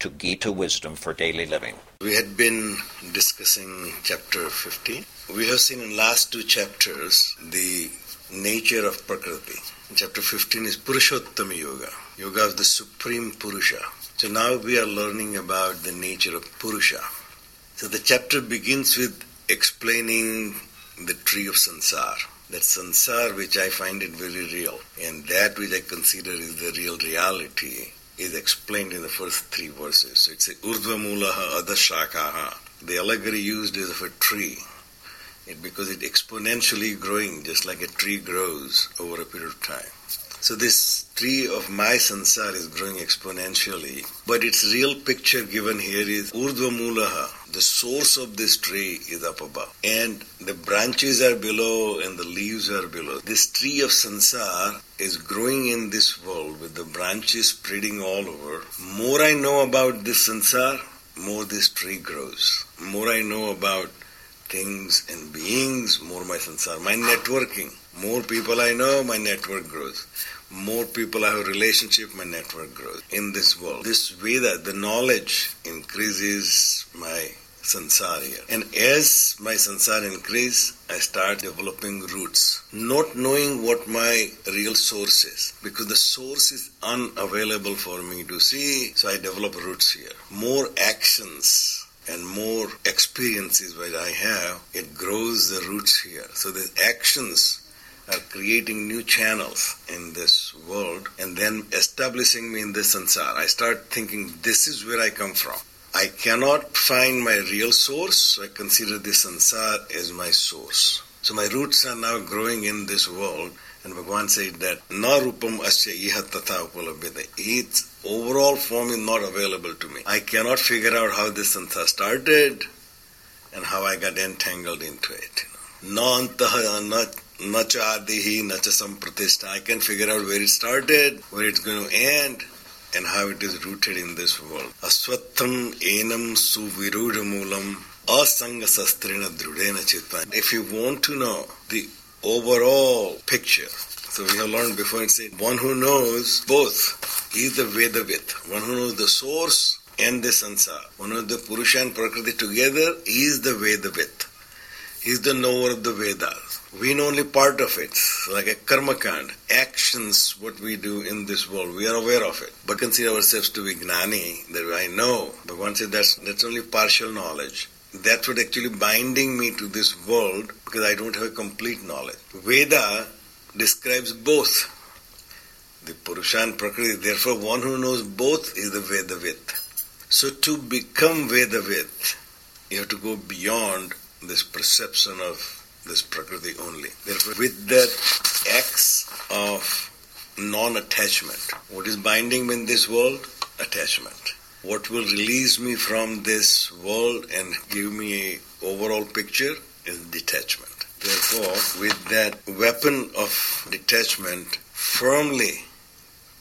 to Gita Wisdom for Daily Living. We had been discussing chapter 15. We have seen in last two chapters the nature of Prakriti. Chapter 15 is Purushottama Yoga, Yoga of the Supreme Purusha. So now we are learning about the nature of Purusha. So the chapter begins with explaining the tree of sansar. That sansar which I find it very real, and that which I consider is the real reality, is explained in the first three verses. So it's a urdhva mulaha adashakaha. The allegory used is of a tree. It, because it's exponentially growing just like a tree grows over a period of time. So this tree of my sansar is growing exponentially, but its real picture given here is urdhva mulaha. The source of this tree is up above, and the branches are below, and the leaves are below. This tree of sansar is growing in this world with the branches spreading all over. More I know about this sansar, more this tree grows. More I know about things and beings, more my sansar, my networking. More people I know, my network grows. More people I have relationship, my network grows. In this world, this Veda, the knowledge increases my sansar here. And as my sansar increase, I start developing roots, not knowing what my real source is, because the source is unavailable for me to see, so I develop roots here. More actions and more experiences that I have, it grows the roots here. So the actions are creating new channels in this world and then establishing me in this sansar. I start thinking this is where I come from. I cannot find my real source, so I consider this sansar as my source. So my roots are now growing in this world, and Bhagavan said that na rupam asya iha tatha upalabhyate. Its overall form is not available to me. I cannot figure out how this sansar started and how I got entangled into it. Na antaha na na cha adihi na cha sampratishta. I can figure out where it started, where it's going to end, and how it is rooted in this world. Aswatham enam suvirudhamulam asanga sastrena drudena chitva. If you want to know the overall picture, so we have learned before and said one who knows both is the Vedavit. One who knows the source and the sansar. One who knows the Purusha and Prakriti together is the Vedavit. He is the knower of the Vedas. We know only part of it, like a karma kand, actions, what we do in this world, we are aware of it. But consider ourselves to be gnani, that I know. Bhagavan said that's, that's only partial knowledge. That's what actually binding me to this world because I don't have a complete knowledge. Veda describes both the Purushan Prakriti. Therefore, one who knows both is the Vedavit. So, to become Vedavit, you have to go beyond this perception of this Prakriti only. Therefore, with that X of non attachment, what is binding me in this world? Attachment. What will release me from this world and give me a overall picture is detachment. Therefore, with that weapon of detachment firmly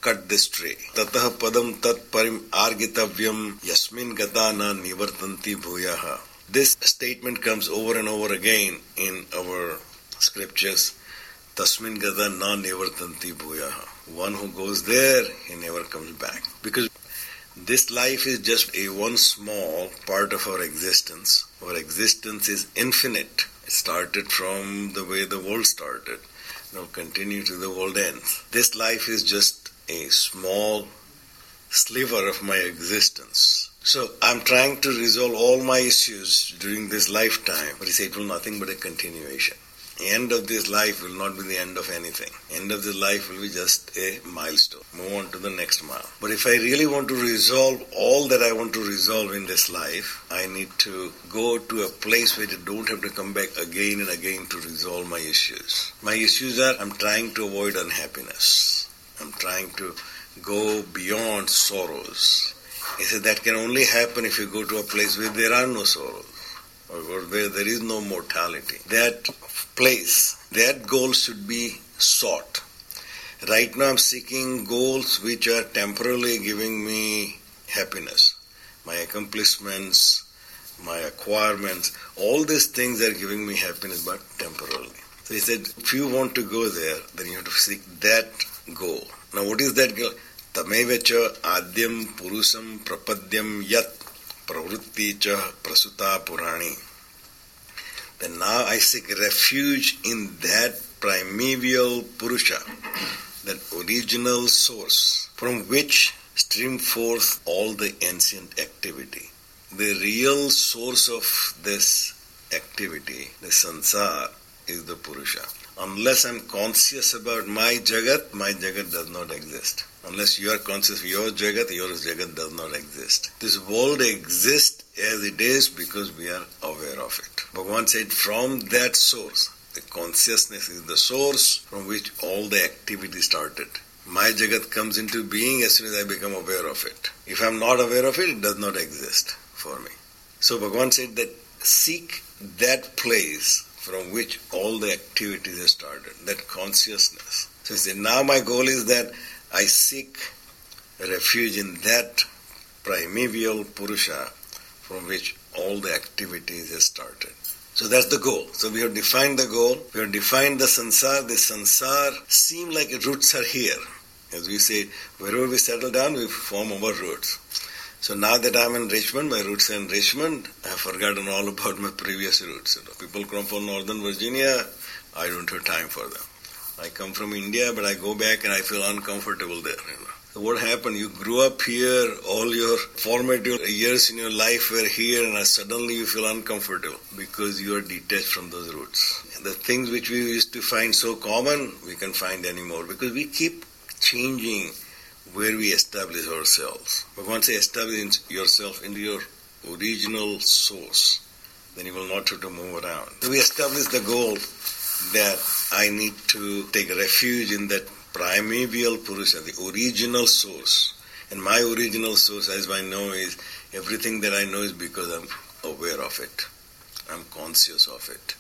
cut this tree. Padam tat parim argitavyam yasmin gata na nivartanti bhuyaha. This statement comes over and over again in our scriptures. Tasmin gata na nivartanti bhuyaha. One who goes there, he never comes back. Because this life is just a one small part of our existence. Our existence is infinite. It started from the way the world started. Now continue to the world ends. This life is just a small sliver of my existence. So I'm trying to resolve all my issues during this lifetime, but said it nothing but a continuation. End of this life will not be the end of anything. End of this life will be just a milestone. Move on to the next mile. But if I really want to resolve all that I want to resolve in this life, I need to go to a place where I don't have to come back again and again to resolve my issues. My issues are I'm trying to avoid unhappiness. I'm trying to go beyond sorrows. He said that can only happen if you go to a place where there are no sorrows or where there is no mortality, that place, that goal should be sought. Right now, I'm seeking goals which are temporarily giving me happiness, my accomplishments, my acquirements, all these things are giving me happiness, but temporarily. So he said, if you want to go there, then you have to seek that goal. Now, what is that goal? Tamevacha adhim purusam, prapadyam yat pravritti cha prasuta purani. Then now I seek refuge in that primeval Purusha, that original source from which stream forth all the ancient activity. The real source of this activity, the sansar, is the Purusha. Unless I'm conscious about my Jagat, my Jagat does not exist. Unless you are conscious of your Jagat, your Jagat does not exist. This world exists as it is because we are aware of it. Bhagavan said, from that source, the consciousness is the source from which all the activity started. My Jagat comes into being as soon as I become aware of it. If I'm not aware of it, it does not exist for me. So Bhagavan said that seek that place from which all the activities have started, that consciousness. So he said, now my goal is that I seek refuge in that primeval Purusha from which all the activities have started. So that's the goal. So we have defined the goal. We have defined the sansar. The sansar seem like roots are here. As we say, wherever we settle down, we form our roots. So now that I'm in Richmond, my roots are in Richmond, I have forgotten all about my previous roots. You know, people come from Northern Virginia, I don't have time for them. I come from India, but I go back and I feel uncomfortable there. You know. So what happened? You grew up here, all your formative years in your life were here, and suddenly you feel uncomfortable because you are detached from those roots. The things which we used to find so common, we can find anymore because we keep changing where we establish ourselves. But once you establish yourself in your original source, then you will not have to move around. So we establish the goal that I need to take refuge in that primeval Purusha, the original source. And my original source, as I know, is everything that I know is because I'm aware of it. I'm conscious of it.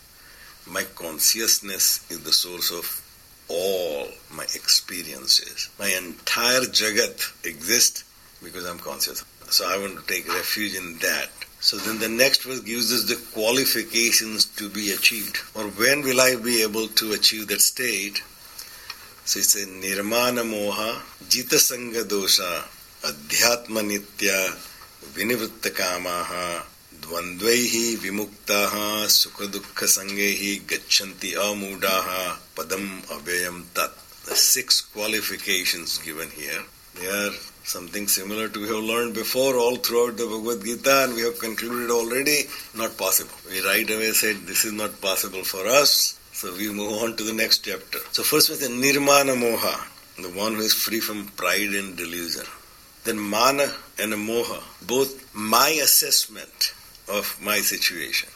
My consciousness is the source of all my experiences. My entire Jagat exists because I'm conscious. So I want to take refuge in that. So then the next verse gives us the qualifications to be achieved. Or when will I be able to achieve that state? So it's a nirmana moha, jita sanga dosha, adhyatma nitya, vinivritta kamaha, द्वन्द्वैः विमुक्ताः सुखदुःखसङ्गैः गच्छन्ति अमूढाः padam अव्ययं tat. The six qualifications given here, they are something similar to we have learned before all throughout the Bhagavad Gita and we have concluded already, not possible. We right away said this is not possible for us, so we move on to the next chapter. So first was the Nirmana Moha, the one who is free from pride and delusion. Then Mana and Moha, both my assessment of my situation.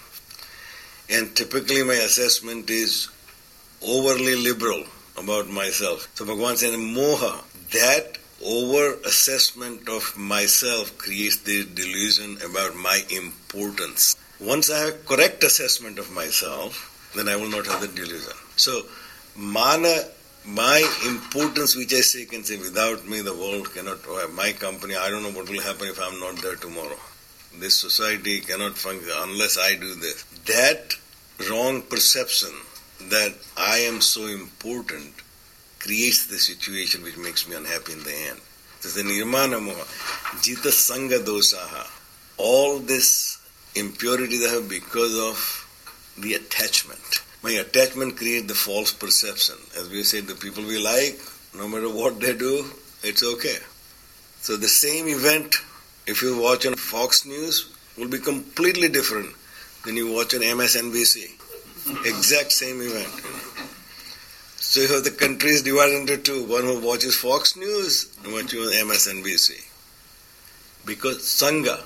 And typically my assessment is overly liberal about myself. So Bhagavan said, Moha, that over assessment of myself creates the delusion about my importance. Once I have correct assessment of myself, then I will not have the delusion. So, mana, my importance, which I say, can say, without me, the world cannot, my company, I don't know what will happen if I'm not there tomorrow. This society cannot function unless I do this. That wrong perception that I am so important creates the situation which makes me unhappy in the end. This is the nirmana moha. Jita sanga dosaha. All this impurity that have because of the attachment. My attachment creates the false perception. As we said, the people we like, no matter what they do, it's okay. So the same event, if you watch on Fox News, will be completely different than you watch on MSNBC. Exact same event. So you have the countries divided into two. One who watches Fox News and one who watches MSNBC. Because sangha,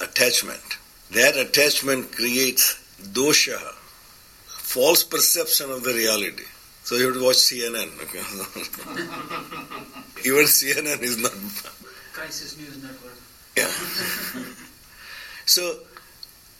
attachment, that attachment creates dosha, false perception of the reality. So you have to watch CNN. Okay? Even CNN is not. Crisis News Network. Yeah. so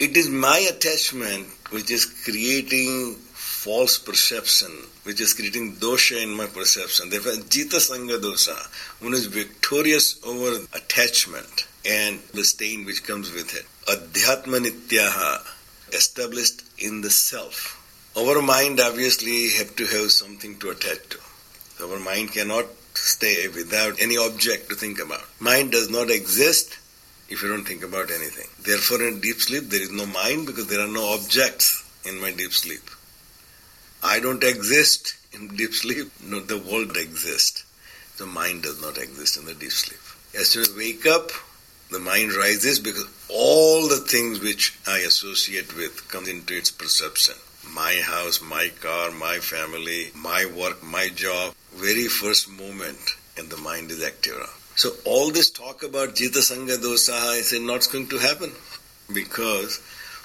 it is my attachment which is creating false perception, which is creating dosha in my perception. Therefore, jita sangha dosa, one is victorious over attachment and the stain which comes with it. Adhyatma nityaha, established in the self. Our mind obviously have to have something to attach to. Our mind cannot stay without any object to think about. Mind does not exist if you don't think about anything. Therefore, in deep sleep, there is no mind because there are no objects in my deep sleep. I don't exist in deep sleep, no, the world exists. The mind does not exist in the deep sleep. As soon as I wake up, the mind rises because all the things which I associate with come into its perception. My house, my car, my family, my work, my job, very first moment and the mind is active. So all this talk about Jita Sangha Dosaha is not going to happen because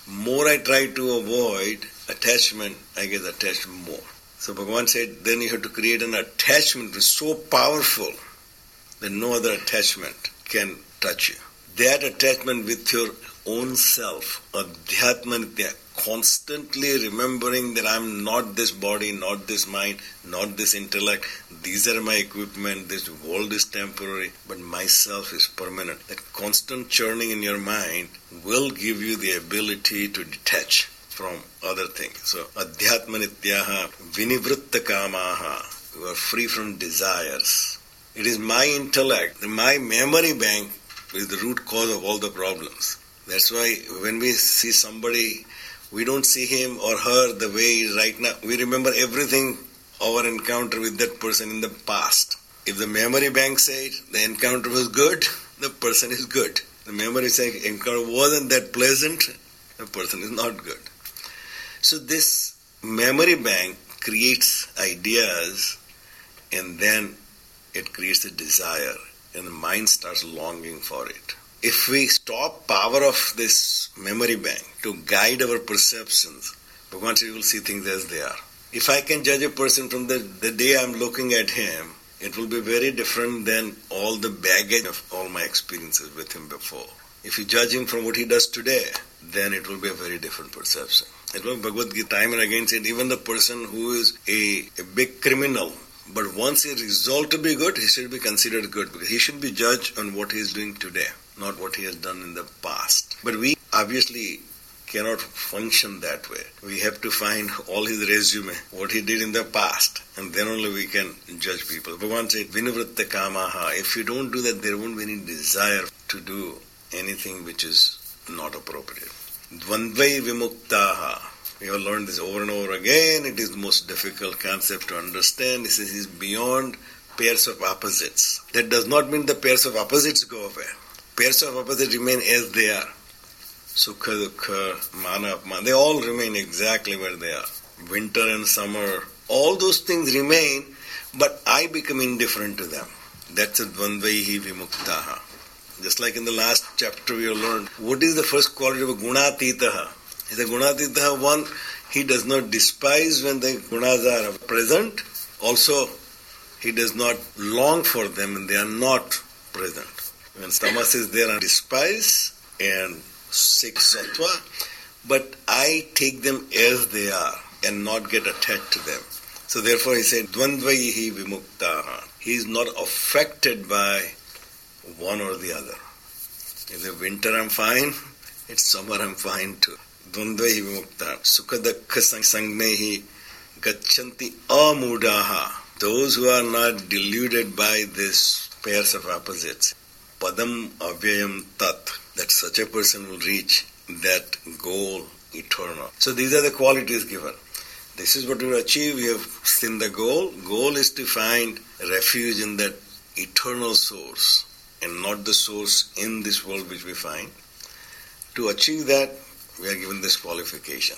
more I try to avoid attachment, I get attached more. So Bhagavan said, then you have to create an attachment which is so powerful that no other attachment can touch you that attachment with your own self, adhyatma constantly remembering that I'm not this body, not this mind, not this intellect, these are my equipment, this world is temporary, but myself is permanent. That constant churning in your mind will give you the ability to detach from other things. So, adhyatma vinivritta kamaha, you are free from desires. It is my intellect, my memory bank is the root cause of all the problems. That's why when we see somebody, we don't see him or her the way right now. We remember everything our encounter with that person in the past. If the memory bank said the encounter was good, the person is good. The memory said encounter wasn't that pleasant, the person is not good. So this memory bank creates ideas and then it creates a desire and the mind starts longing for it. If we stop power of this memory bank to guide our perceptions, Bhagavan we will see things as they are. If I can judge a person from the, the day I'm looking at him, it will be very different than all the baggage of all my experiences with him before. If you judge him from what he does today, then it will be a very different perception. It will Bhagavad Gita time and again said even the person who is a, a big criminal but once he resolved to be good, he should be considered good because he should be judged on what he is doing today, not what he has done in the past. But we obviously cannot function that way. We have to find all his resume, what he did in the past, and then only we can judge people. Bhagavan said, Vinivritta kamaha. If you don't do that, there won't be any desire to do anything which is not appropriate. Dvandvai vimuktaha. We have learned this over and over again. It is the most difficult concept to understand. This is beyond pairs of opposites. That does not mean the pairs of opposites go away. Pairs of opposites remain as they are. Sukha, dukha, mana, apmana. They all remain exactly where they are. Winter and summer, all those things remain, but I become indifferent to them. That's a dvandvaihi vimuktaha. Just like in the last chapter we have learned, what is the first quality of a gunatitaha? The Gunatita one, he does not despise when the gunas are present. Also, he does not long for them when they are not present. When tamas is there, I despise and seek sattva, but I take them as they are and not get attached to them. So therefore he said, Dvandvaihi vimukta. He is not affected by one or the other. In the winter I'm fine, in summer I'm fine too. Dvandvaihi vimukta. Sukadakha sangnehi gachanti amudaha. Those who are not deluded by these pairs of opposites, padam avyayam tat that such a person will reach that goal eternal so these are the qualities given this is what we achieve we have seen the goal goal is to find refuge in that eternal source and not the source in this world which we find to achieve that we are given this qualification.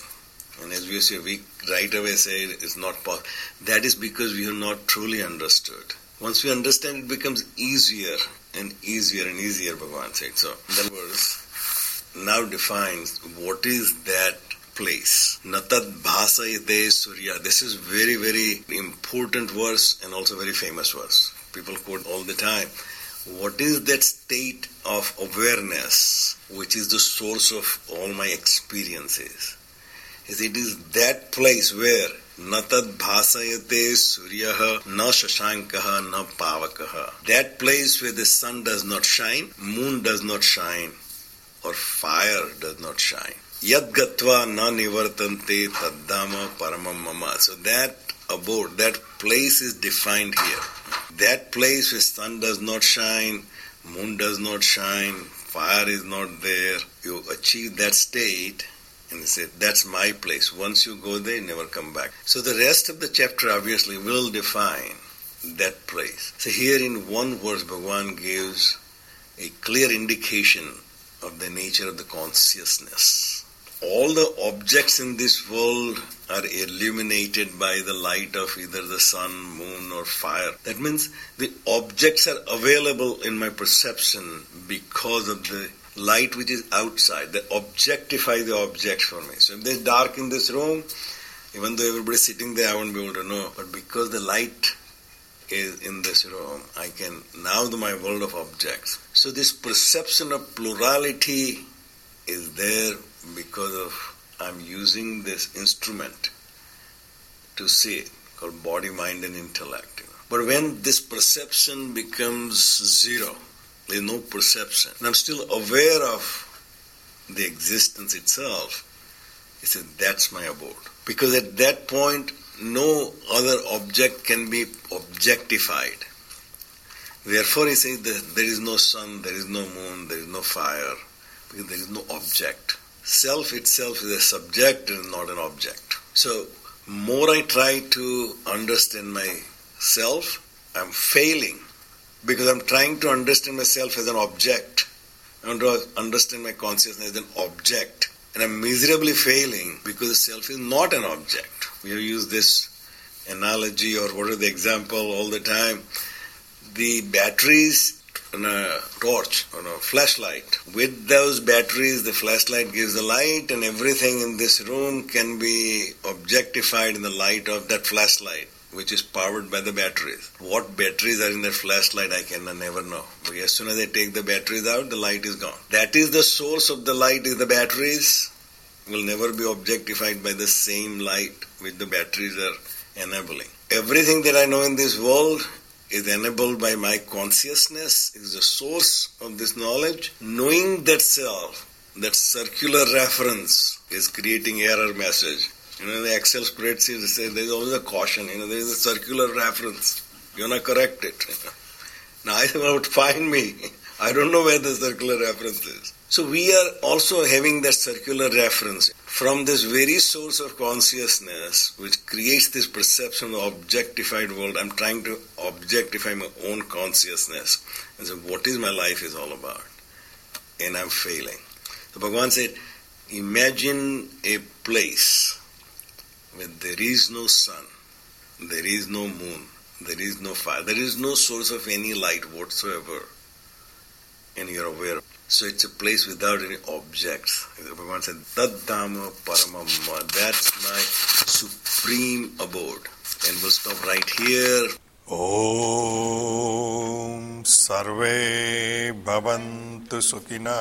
And as we say, we right away say it's not possible. That is because we have not truly understood. Once we understand, it becomes easier and easier and easier, Bhagavan said. So, the verse now defines what is that place. Natad bhasayate surya. This is very, very important verse and also very famous verse. People quote all the time. What is that state of awareness which is the source of all my experiences? Is it is that place where Natad bhasayate suryaha na shashankaha na pavakaha. That place where the sun does not shine, moon does not shine, or fire does not shine. Yad gatva na nivartante taddama paramam mama. So that abode, that place is defined here. That place where sun does not shine, moon does not shine, fire is not there. You achieve that state and he said, That's my place. Once you go there, never come back. So the rest of the chapter obviously will define that place. So here in one verse, Bhagavan gives a clear indication of the nature of the consciousness. All the objects in this world are illuminated by the light of either the sun, moon, or fire. That means the objects are available in my perception because of the light which is outside, they objectify the objects for me. So if there's dark in this room, even though everybody's sitting there, I won't be able to know. But because the light is in this room, I can now the my world of objects. So this perception of plurality is there because of I'm using this instrument to see called body, mind, and intellect. But when this perception becomes zero, there's no perception. And I'm still aware of the existence itself. He said, that's my abode. Because at that point, no other object can be objectified. Therefore, he says that there is no sun, there is no moon, there is no fire, because there is no object. Self itself is a subject and not an object. So, more I try to understand myself, I'm failing because I'm trying to understand myself as an object. I want to understand my consciousness as an object. And I'm miserably failing because the self is not an object. We have used this analogy or what is the example all the time. The batteries on a torch, on a flashlight. With those batteries, the flashlight gives the light, and everything in this room can be objectified in the light of that flashlight which is powered by the batteries. What batteries are in that flashlight, I can never know. But as soon as I take the batteries out, the light is gone. That is the source of the light, is the batteries. Will never be objectified by the same light which the batteries are enabling. Everything that I know in this world is enabled by my consciousness, is the source of this knowledge. Knowing that self, that circular reference is creating error message you know, the Excel spreadsheet says there's always a caution. You know, there is a circular reference. You're not correct it. now I about find me. I don't know where the circular reference is. So we are also having that circular reference from this very source of consciousness which creates this perception of objectified world. I'm trying to objectify my own consciousness. And so what is my life is all about. And I'm failing. So Bhagavan said, imagine a place when there is no sun, there is no moon, there is no fire, there is no source of any light whatsoever, and you're aware. So it's a place without any objects. Bhagavan said, Taddama Paramamma, that's my supreme abode. And we'll stop right here. ॐ सर्वे भवन्तु सुखिनः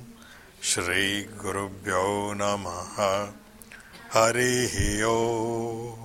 श्रीगुरुभ्यो नमः। हरिः ओम्